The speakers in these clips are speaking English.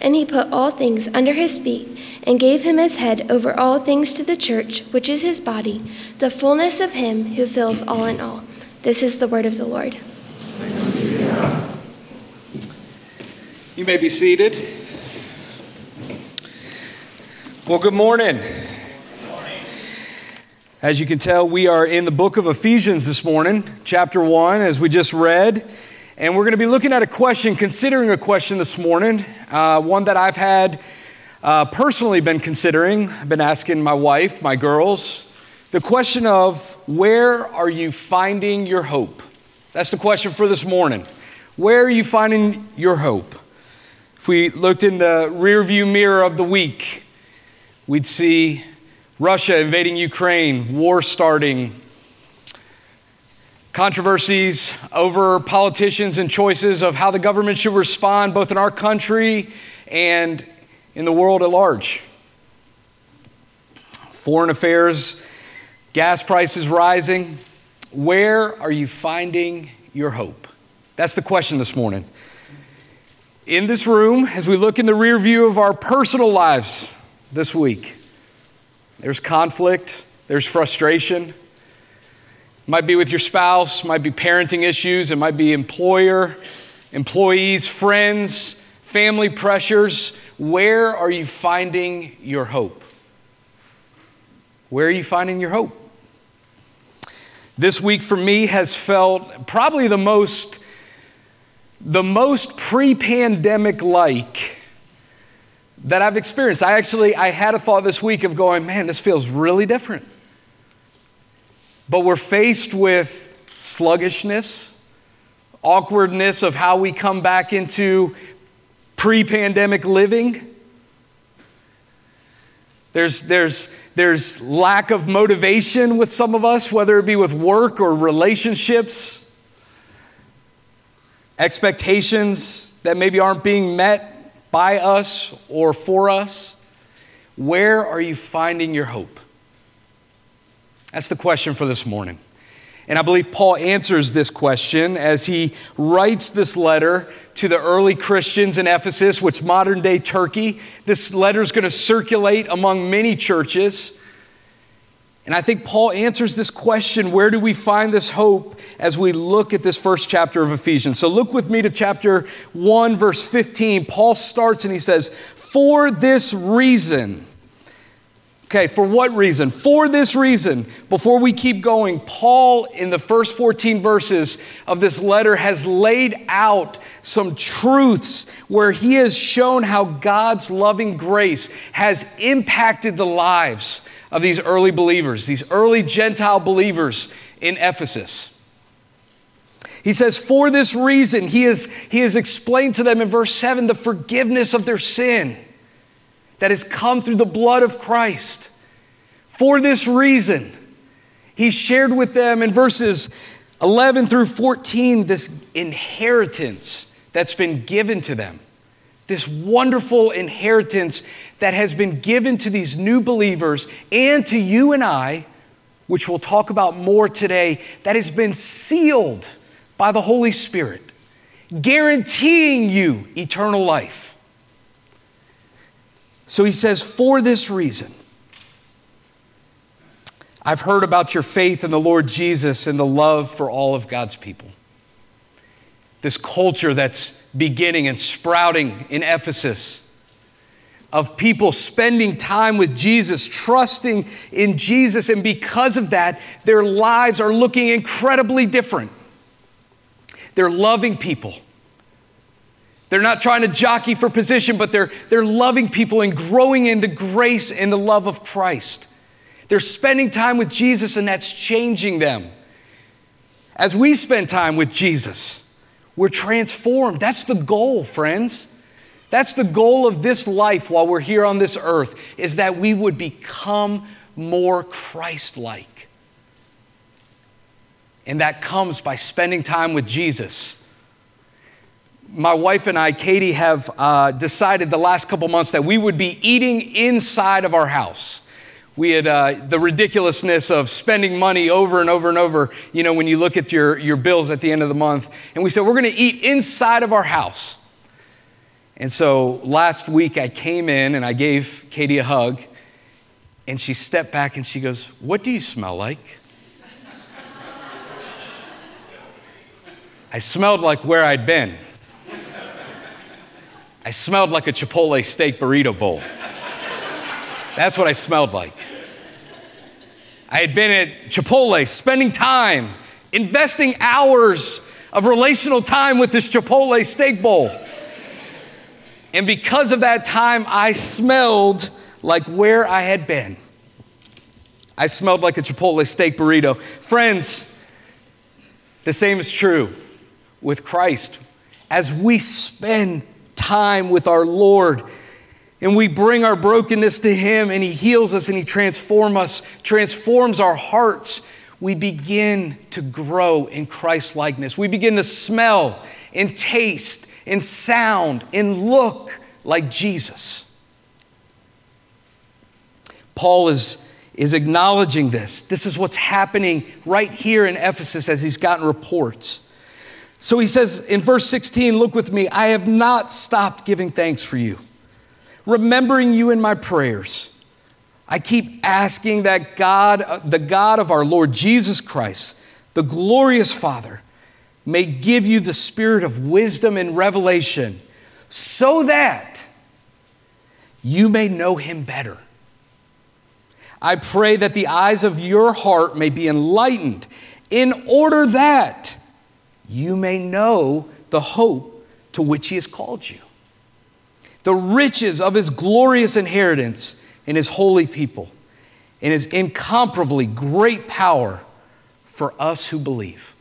And he put all things under his feet and gave him as head over all things to the church, which is his body, the fullness of him who fills all in all. This is the word of the Lord. You may be seated. Well, good morning. As you can tell, we are in the book of Ephesians this morning, chapter 1, as we just read. And we're going to be looking at a question, considering a question this morning, uh, one that I've had uh, personally been considering, I've been asking my wife, my girls, the question of where are you finding your hope? That's the question for this morning. Where are you finding your hope? If we looked in the rearview mirror of the week, we'd see Russia invading Ukraine, war starting, controversies over politicians and choices of how the government should respond, both in our country and in the world at large. Foreign affairs, gas prices rising. Where are you finding your hope? That's the question this morning. In this room, as we look in the rear view of our personal lives this week, there's conflict, there's frustration. Might be with your spouse, might be parenting issues, it might be employer, employees, friends, family pressures. Where are you finding your hope? Where are you finding your hope? This week for me has felt probably the most the most pre-pandemic like that I've experienced. I actually I had a thought this week of going, man, this feels really different. But we're faced with sluggishness, awkwardness of how we come back into pre pandemic living. There's, there's, there's lack of motivation with some of us, whether it be with work or relationships, expectations that maybe aren't being met by us or for us. Where are you finding your hope? That's the question for this morning. And I believe Paul answers this question as he writes this letter to the early Christians in Ephesus, which is modern day Turkey. This letter is going to circulate among many churches. And I think Paul answers this question where do we find this hope as we look at this first chapter of Ephesians? So look with me to chapter 1, verse 15. Paul starts and he says, For this reason, Okay, for what reason? For this reason, before we keep going, Paul, in the first 14 verses of this letter, has laid out some truths where he has shown how God's loving grace has impacted the lives of these early believers, these early Gentile believers in Ephesus. He says, For this reason, he has, he has explained to them in verse 7 the forgiveness of their sin that has come through the blood of Christ. For this reason, he shared with them in verses 11 through 14 this inheritance that's been given to them. This wonderful inheritance that has been given to these new believers and to you and I, which we'll talk about more today, that has been sealed by the Holy Spirit, guaranteeing you eternal life. So he says, For this reason, I've heard about your faith in the Lord Jesus and the love for all of God's people. This culture that's beginning and sprouting in Ephesus of people spending time with Jesus, trusting in Jesus, and because of that, their lives are looking incredibly different They're loving people. They're not trying to jockey for position, but they're, they're loving people and growing in the grace and the love of Christ. They're spending time with Jesus, and that's changing them. As we spend time with Jesus, we're transformed. That's the goal, friends. That's the goal of this life while we're here on this earth, is that we would become more Christ like. And that comes by spending time with Jesus. My wife and I, Katie, have uh, decided the last couple months that we would be eating inside of our house we had uh, the ridiculousness of spending money over and over and over, you know, when you look at your, your bills at the end of the month. And we said, we're going to eat inside of our house. And so last week I came in and I gave Katie a hug, and she stepped back and she goes, What do you smell like? I smelled like where I'd been. I smelled like a Chipotle steak burrito bowl. That's what I smelled like. I had been at Chipotle spending time, investing hours of relational time with this Chipotle steak bowl. And because of that time, I smelled like where I had been. I smelled like a Chipotle steak burrito. Friends, the same is true with Christ. As we spend time with our Lord, and we bring our brokenness to him and he heals us and he transforms us transforms our hearts. We begin to grow in christ likeness we begin to smell and taste and sound and look like jesus. Paul is is acknowledging this. This is what's happening right here in ephesus as he's gotten reports so he says in verse 16 look with me i have not stopped giving thanks for you remembering you in my prayers. I keep asking that God, the God of our Lord Jesus Christ, the glorious Father, may give you the spirit of wisdom and revelation so that you may know him better. I pray that the eyes of your heart may be enlightened in order that you may know the hope to which he has called you the riches of his glorious inheritance in his holy people, and his incomparably great power for us who believe.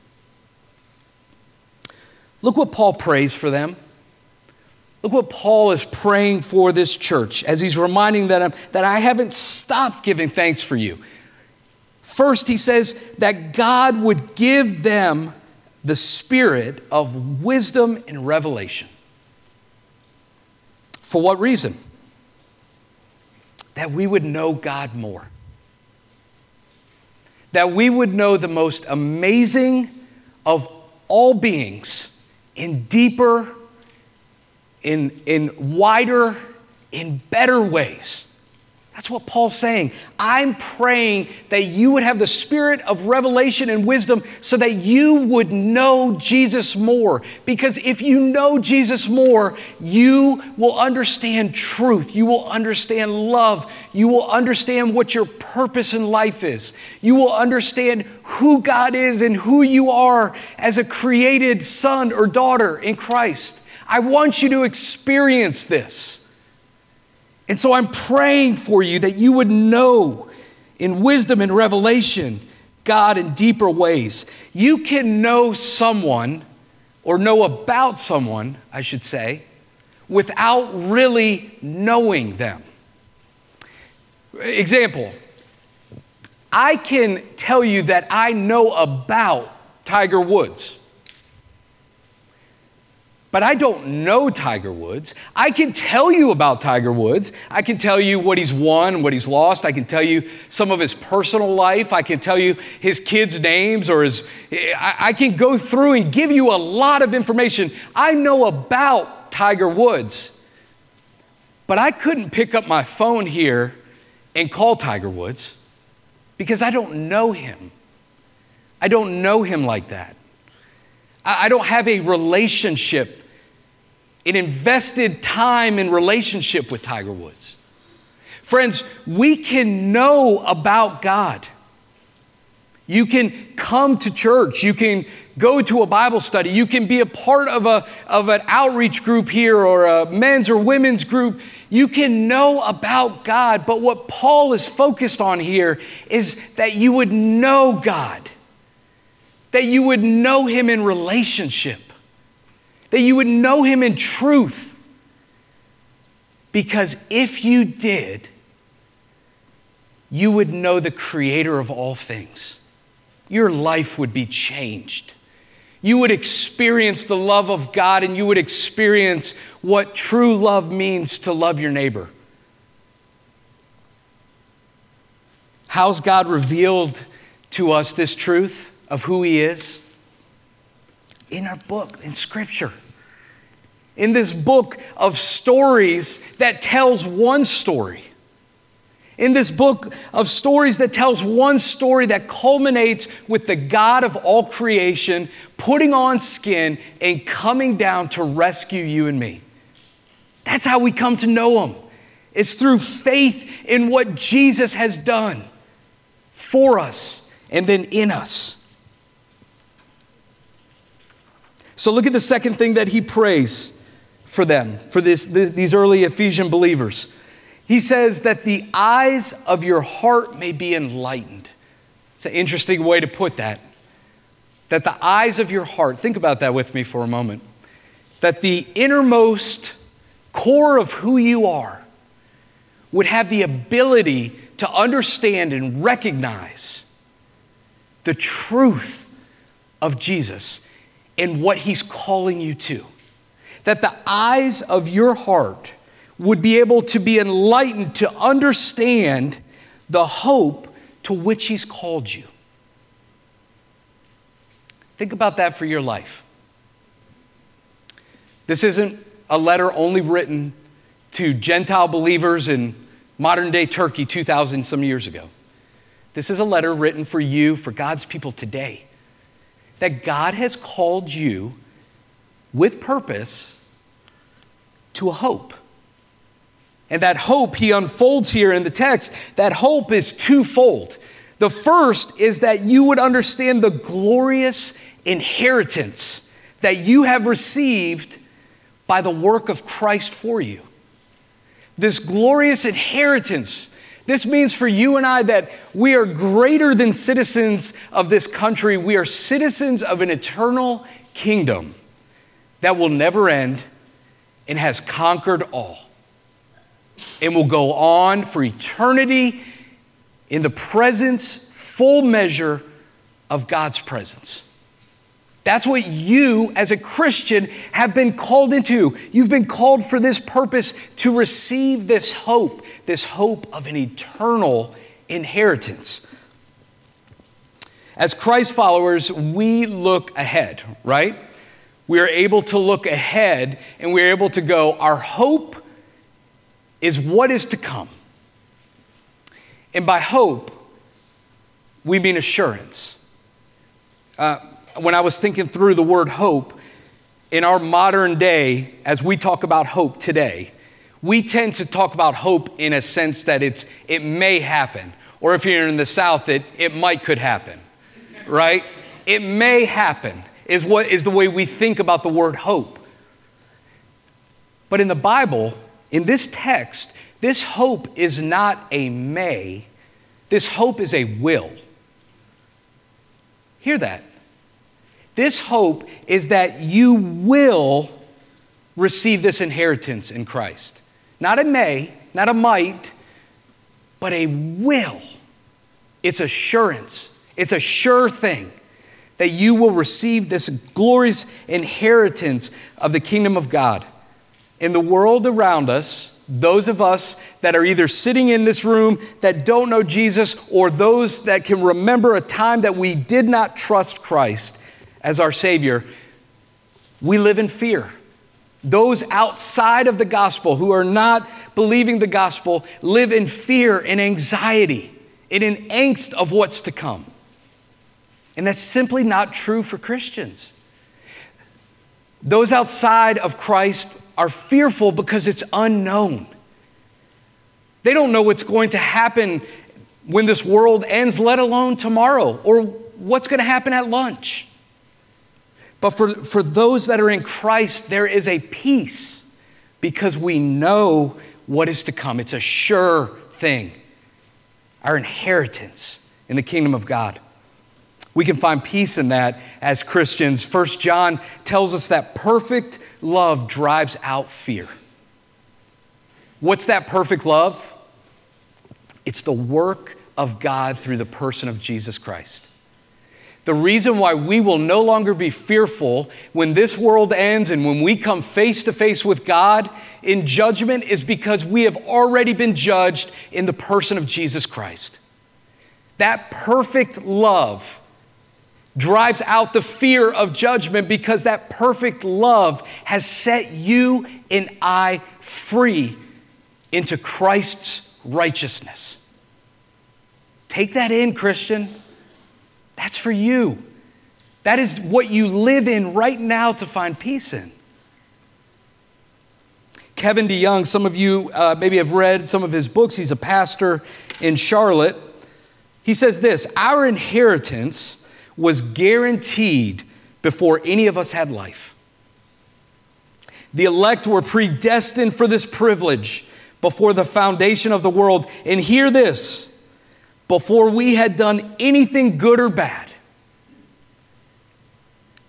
Look what Paul prays for them. Look what Paul is praying for this church as he's reminding them that I haven't stopped giving thanks for you. First, he says that God would give them the spirit of wisdom and revelation. For what reason? That we would know God more. That we would know the most amazing of all beings in deeper, in, in wider, in better ways. That's what Paul's saying. I'm praying that you would have the spirit of revelation and wisdom so that you would know Jesus more. Because if you know Jesus more, you will understand truth. You will understand love. You will understand what your purpose in life is. You will understand who God is and who you are as a created son or daughter in Christ. I want you to experience this. And so I'm praying for you that you would know in wisdom and revelation God in deeper ways. You can know someone or know about someone, I should say, without really knowing them. Example, I can tell you that I know about Tiger Woods but I don't know Tiger Woods. I can tell you about Tiger Woods. I can tell you what he's won, what he's lost. I can tell you some of his personal life. I can tell you his kids' names or his. I, can go through and give you a lot of information. I know about Tiger Woods, but I couldn't pick up my phone here and call Tiger Woods because I don't know him. I don't know him like that. I don't have a relationship it invested time in relationship with Tiger Woods. Friends, we can know about God. You can come to church. You can go to a Bible study. You can be a part of, a, of an outreach group here or a men's or women's group. You can know about God. But what Paul is focused on here is that you would know God, that you would know Him in relationship, that you would know Him in truth. Because if you did, you would know the Creator of all things your life would be changed. You would experience the love of God and you would experience what true love means to love your neighbor. How's God revealed to us this truth of who He is? In our book, in Scripture. In this book of stories that tells one story in this book of stories that tells one story that culminates with the God of all creation putting on skin and coming down to rescue you and me. That's how we come to know Him. It's through faith in what Jesus has done for us and then in us. So look at the second thing that he prays for them, for this, this, these early Ephesian believers. He says that the eyes of your heart may be enlightened. It's an interesting way to put that. That the eyes of your heart, think about that with me for a moment, that the innermost core of who you are would have the ability to understand and recognize the truth of Jesus and what he's calling you to. That the eyes of your heart would be able to be enlightened to understand the hope to which He's called you. Think about that for your life. This isn't a letter only written to Gentile believers in modern day Turkey 2,000 some years ago. This is a letter written for you, for God's people today. That God has called you with purpose to a hope. And that hope he unfolds here in the text, that hope is twofold. The first is that you would understand the glorious inheritance that you have received by the work of Christ for you. This glorious inheritance. This means for you and I that we are greater than citizens of this country. We are citizens of an eternal kingdom that will never end and has conquered all and will go on for eternity in the presence, full measure of God's presence. That's what you, as a Christian, have been called into. You've been called for this purpose to receive this hope, this hope of an eternal inheritance. As Christ followers, we look ahead, right? We are able to look ahead and we're able to go, our hope is what is to come. And by hope, we mean assurance. Uh, when I was thinking through the word hope, in our modern day, as we talk about hope today, we tend to talk about hope in a sense that it's, it may happen. Or if you're in the South, it, it might could happen, right? It may happen is what is the way we think about the word hope. But in the Bible, in this text, this hope is not a may, this hope is a will. Hear that. This hope is that you will receive this inheritance in Christ. Not a may, not a might, but a will. It's assurance, it's a sure thing that you will receive this glorious inheritance of the kingdom of God in the world around us, those of us that are either sitting in this room that don't know Jesus or those that can remember a time that we did not trust Christ as our Savior, we live in fear. Those outside of the gospel who are not believing the gospel live in fear and anxiety and in angst of what's to come. And that's simply not true for Christians. Those outside of Christ are fearful because it's unknown. They don't know what's going to happen when this world ends, let alone tomorrow, or what's going to happen at lunch. But for, for those that are in Christ, there is a peace because we know what is to come. It's a sure thing, our inheritance in the kingdom of God. We can find peace in that as Christians. First John tells us that perfect love drives out fear. What's that perfect love? It's the work of God through the person of Jesus Christ. The reason why we will no longer be fearful when this world ends and when we come face to face with God in judgment is because we have already been judged in the person of Jesus Christ. That perfect love drives out the fear of judgment because that perfect love has set you and I free into Christ's righteousness. Take that in, Christian. That's for you. That is what you live in right now to find peace in. Kevin DeYoung, some of you uh, maybe have read some of his books. He's a pastor in Charlotte. He says this Our inheritance was guaranteed before any of us had life. The elect were predestined for this privilege before the foundation of the world. And hear this before we had done anything good or bad,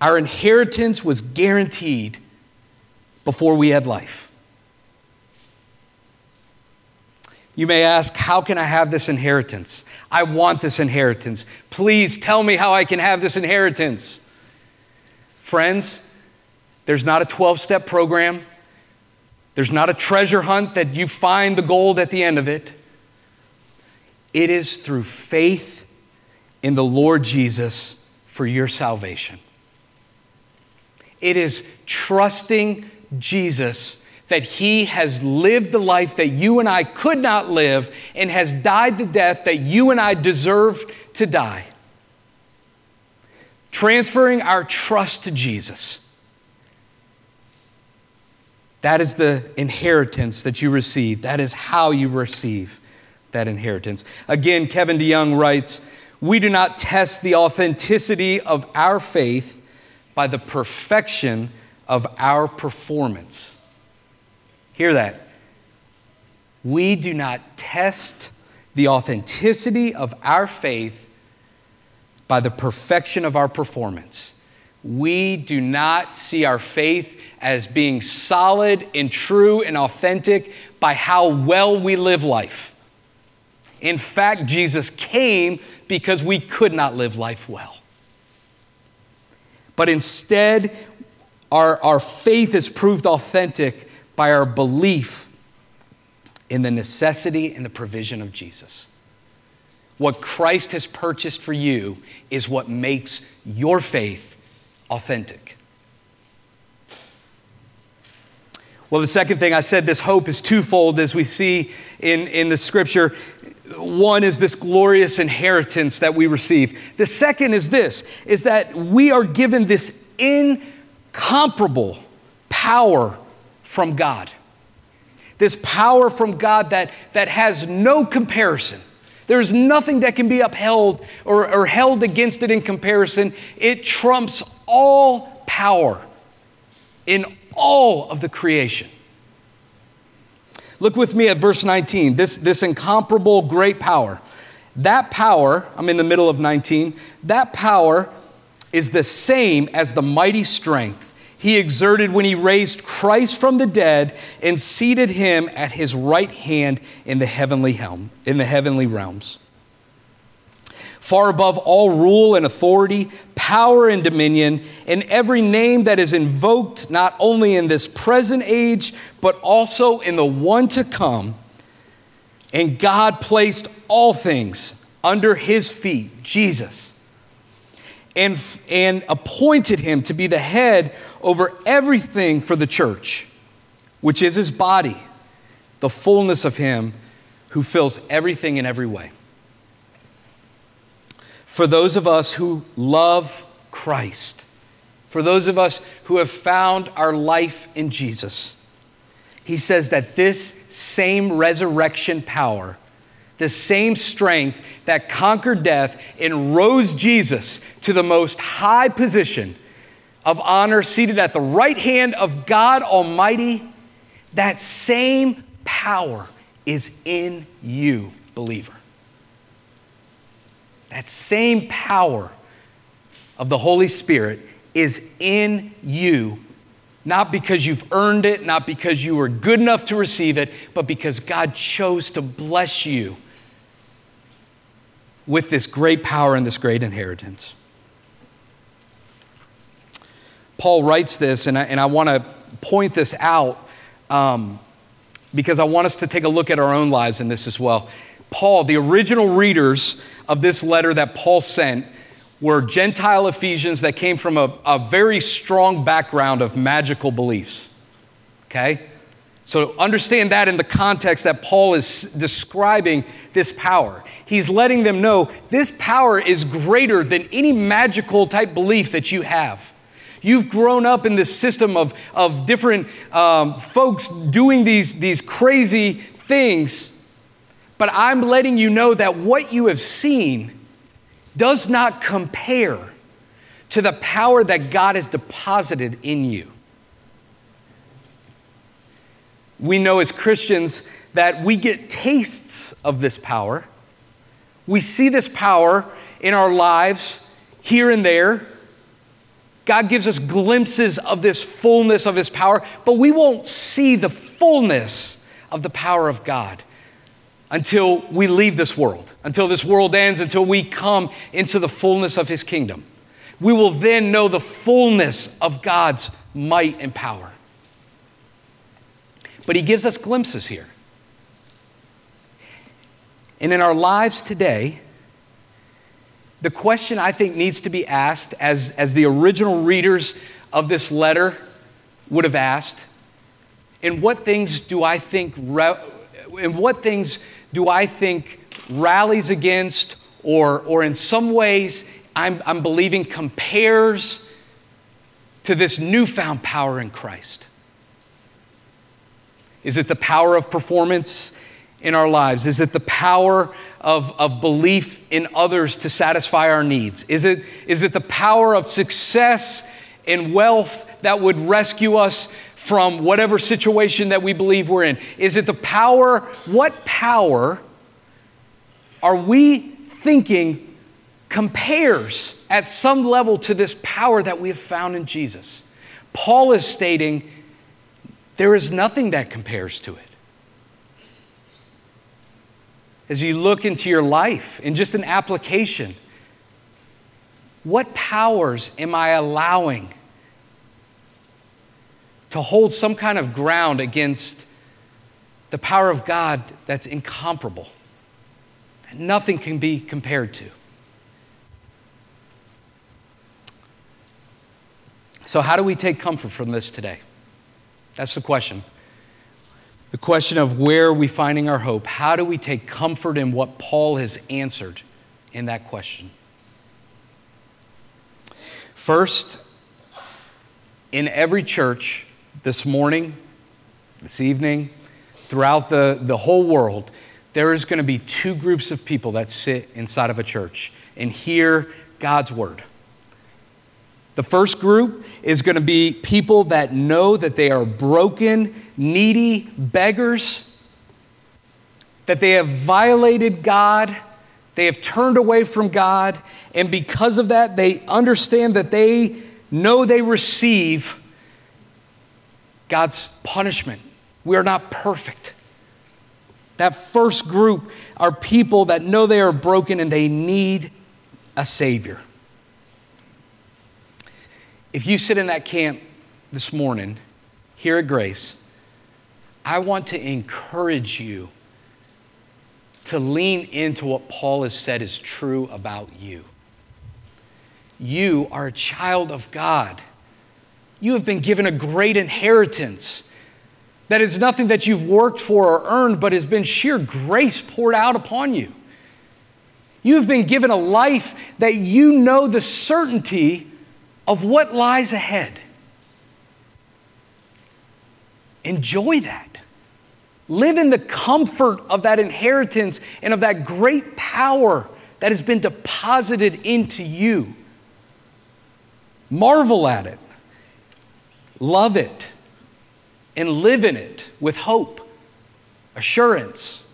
our inheritance was guaranteed before we had life. You may ask, How can I have this inheritance? I want this inheritance. Please tell me how I can have this inheritance. Friends, there's not a 12 step program, there's not a treasure hunt that you find the gold at the end of it. It is through faith in the Lord Jesus for your salvation. It is trusting Jesus that he has lived the life that you and I could not live and has died the death that you and I deserve to die. Transferring our trust to Jesus. That is the inheritance that you receive. That is how you receive that inheritance. Again, Kevin DeYoung writes We do not test the authenticity of our faith by the perfection of our performance. Hear that. We do not test the authenticity of our faith by the perfection of our performance. We do not see our faith as being solid and true and authentic by how well we live life. In fact, Jesus came because we could not live life well. But instead, our, our faith is proved authentic by our belief in the necessity and the provision of Jesus. What Christ has purchased for you is what makes your faith authentic. Well, the second thing I said, this hope is twofold as we see in, in the scripture. One is this glorious inheritance that we receive. The second is this, is that we are given this incomparable power from God. This power from God that, that has no comparison. There's nothing that can be upheld or, or held against it in comparison. It trumps all power in all of the creation. Look with me at verse 19, this, this incomparable great power. That power, I'm in the middle of 19, that power is the same as the mighty strength he exerted when he raised Christ from the dead and seated him at his right hand in the heavenly helm, in the heavenly realms. Far above all rule and authority, power and dominion, and every name that is invoked not only in this present age, but also in the one to come. And God placed all things under his feet, Jesus and, and appointed him to be the head over everything for the church, which is his body, the fullness of him who fills everything in every way. For those of us who love Christ, for those of us who have found our life in Jesus, he says that this same resurrection power the same strength that conquered death and rose Jesus to the most high position of honor, seated at the right hand of God Almighty, that same power is in you, believer. That same power of the Holy Spirit is in you, not because you've earned it, not because you were good enough to receive it, but because God chose to bless you with this great power and this great inheritance. Paul writes this, and I, and I want to point this out um, because I want us to take a look at our own lives in this as well. Paul, the original readers of this letter that Paul sent, were Gentile Ephesians that came from a, a very strong background of magical beliefs. Okay? So understand that in the context that Paul is describing this power. He's letting them know this power is greater than any magical type belief that you have. You've grown up in this system of, of different um, folks doing these, these crazy things, but I'm letting you know that what you have seen does not compare to the power that God has deposited in you. We know as Christians that we get tastes of this power. We see this power in our lives here and there. God gives us glimpses of this fullness of His power, but we won't see the fullness of the power of God until we leave this world, until this world ends, until we come into the fullness of His kingdom. We will then know the fullness of God's might and power. But He gives us glimpses here. And in our lives today, the question I think needs to be asked, as, as the original readers of this letter would have asked, in what things do I think, in what things do I think rallies against, or, or in some ways I'm, I'm believing compares to this newfound power in Christ? Is it the power of performance in our lives? Is it the power of, of belief in others to satisfy our needs? Is it, is it the power of success and wealth that would rescue us from whatever situation that we believe we're in? Is it the power? What power are we thinking compares at some level to this power that we have found in Jesus? Paul is stating there is nothing that compares to it. As you look into your life in just an application, what powers am I allowing to hold some kind of ground against the power of God that's incomparable, that nothing can be compared to? So, how do we take comfort from this today? That's the question. The question of where are we finding our hope? How do we take comfort in what Paul has answered in that question? First, in every church this morning, this evening, throughout the, the whole world, there is going to be two groups of people that sit inside of a church and hear God's word. The first group is going to be people that know that they are broken, needy beggars, that they have violated God, they have turned away from God, and because of that, they understand that they know they receive God's punishment. We are not perfect. That first group are people that know they are broken and they need a Savior. If you sit in that camp this morning here at Grace, I want to encourage you to lean into what Paul has said is true about you. You are a child of God. You have been given a great inheritance that is nothing that you've worked for or earned, but has been sheer grace poured out upon you. You've been given a life that you know the certainty of what lies ahead. Enjoy that. Live in the comfort of that inheritance and of that great power that has been deposited into you. Marvel at it, love it, and live in it with hope, assurance.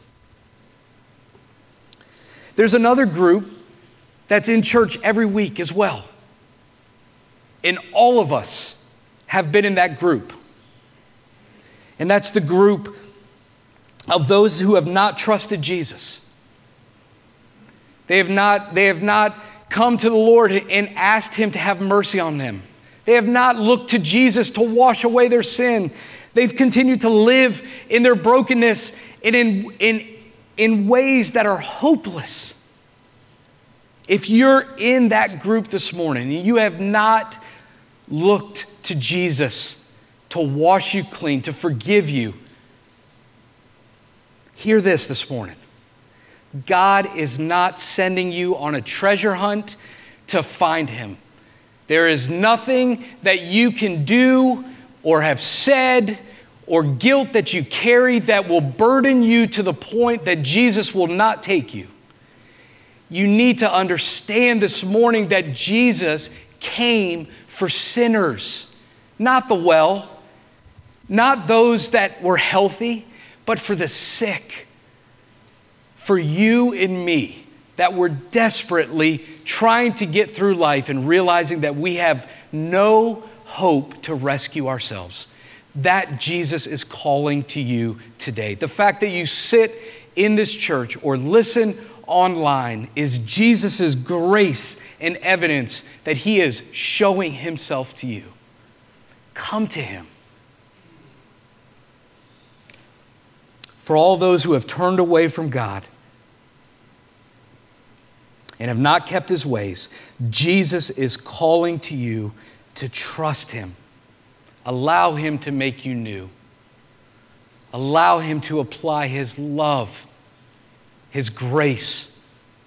There's another group that's in church every week as well. And all of us have been in that group. And that's the group of those who have not trusted Jesus. They have not, they have not come to the Lord and asked Him to have mercy on them. They have not looked to Jesus to wash away their sin. They've continued to live in their brokenness and in, in, in ways that are hopeless. If you're in that group this morning and you have not looked to Jesus to wash you clean, to forgive you, hear this this morning. God is not sending you on a treasure hunt to find him. There is nothing that you can do or have said or guilt that you carry that will burden you to the point that Jesus will not take you. You need to understand this morning that Jesus came for sinners, not the well, not those that were healthy, but for the sick, for you and me that were desperately trying to get through life and realizing that we have no hope to rescue ourselves. That Jesus is calling to you today. The fact that you sit in this church or listen online is Jesus' grace and evidence that He is showing Himself to you. Come to Him. For all those who have turned away from God and have not kept His ways, Jesus is calling to you to trust Him. Allow Him to make you new. Allow Him to apply His love his grace,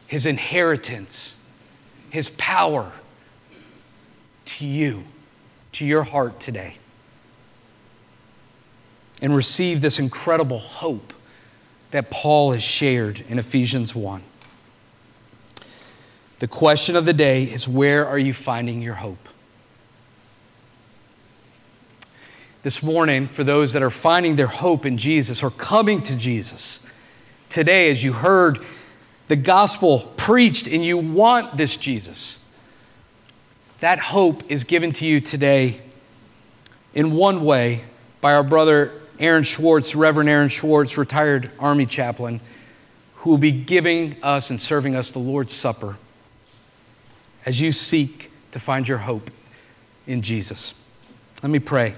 His inheritance, His power to you, to your heart today. And receive this incredible hope that Paul has shared in Ephesians 1. The question of the day is where are you finding your hope? This morning, for those that are finding their hope in Jesus or coming to Jesus, today as you heard the gospel preached and you want this Jesus. That hope is given to you today in one way by our brother Aaron Schwartz, Reverend Aaron Schwartz, retired Army chaplain, who will be giving us and serving us the Lord's Supper as you seek to find your hope in Jesus. Let me pray.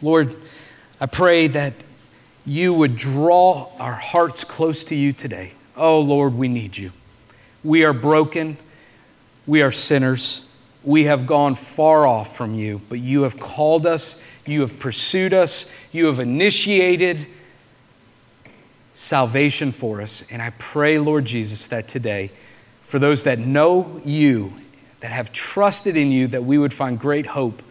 Lord, I pray that you would draw our hearts close to you today. Oh, Lord, we need you. We are broken. We are sinners. We have gone far off from you, but you have called us. You have pursued us. You have initiated salvation for us. And I pray, Lord Jesus, that today, for those that know you, that have trusted in you, that we would find great hope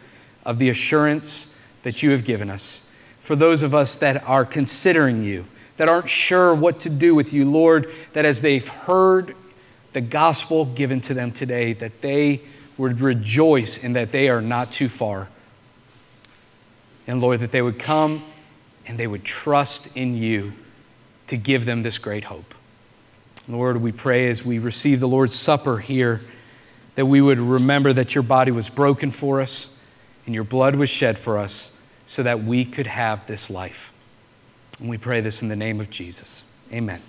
of the assurance that you have given us for those of us that are considering you, that aren't sure what to do with you, Lord, that as they've heard the gospel given to them today, that they would rejoice in that they are not too far. And Lord, that they would come and they would trust in you to give them this great hope. Lord, we pray as we receive the Lord's Supper here that we would remember that your body was broken for us and your blood was shed for us so that we could have this life. And we pray this in the name of Jesus. Amen.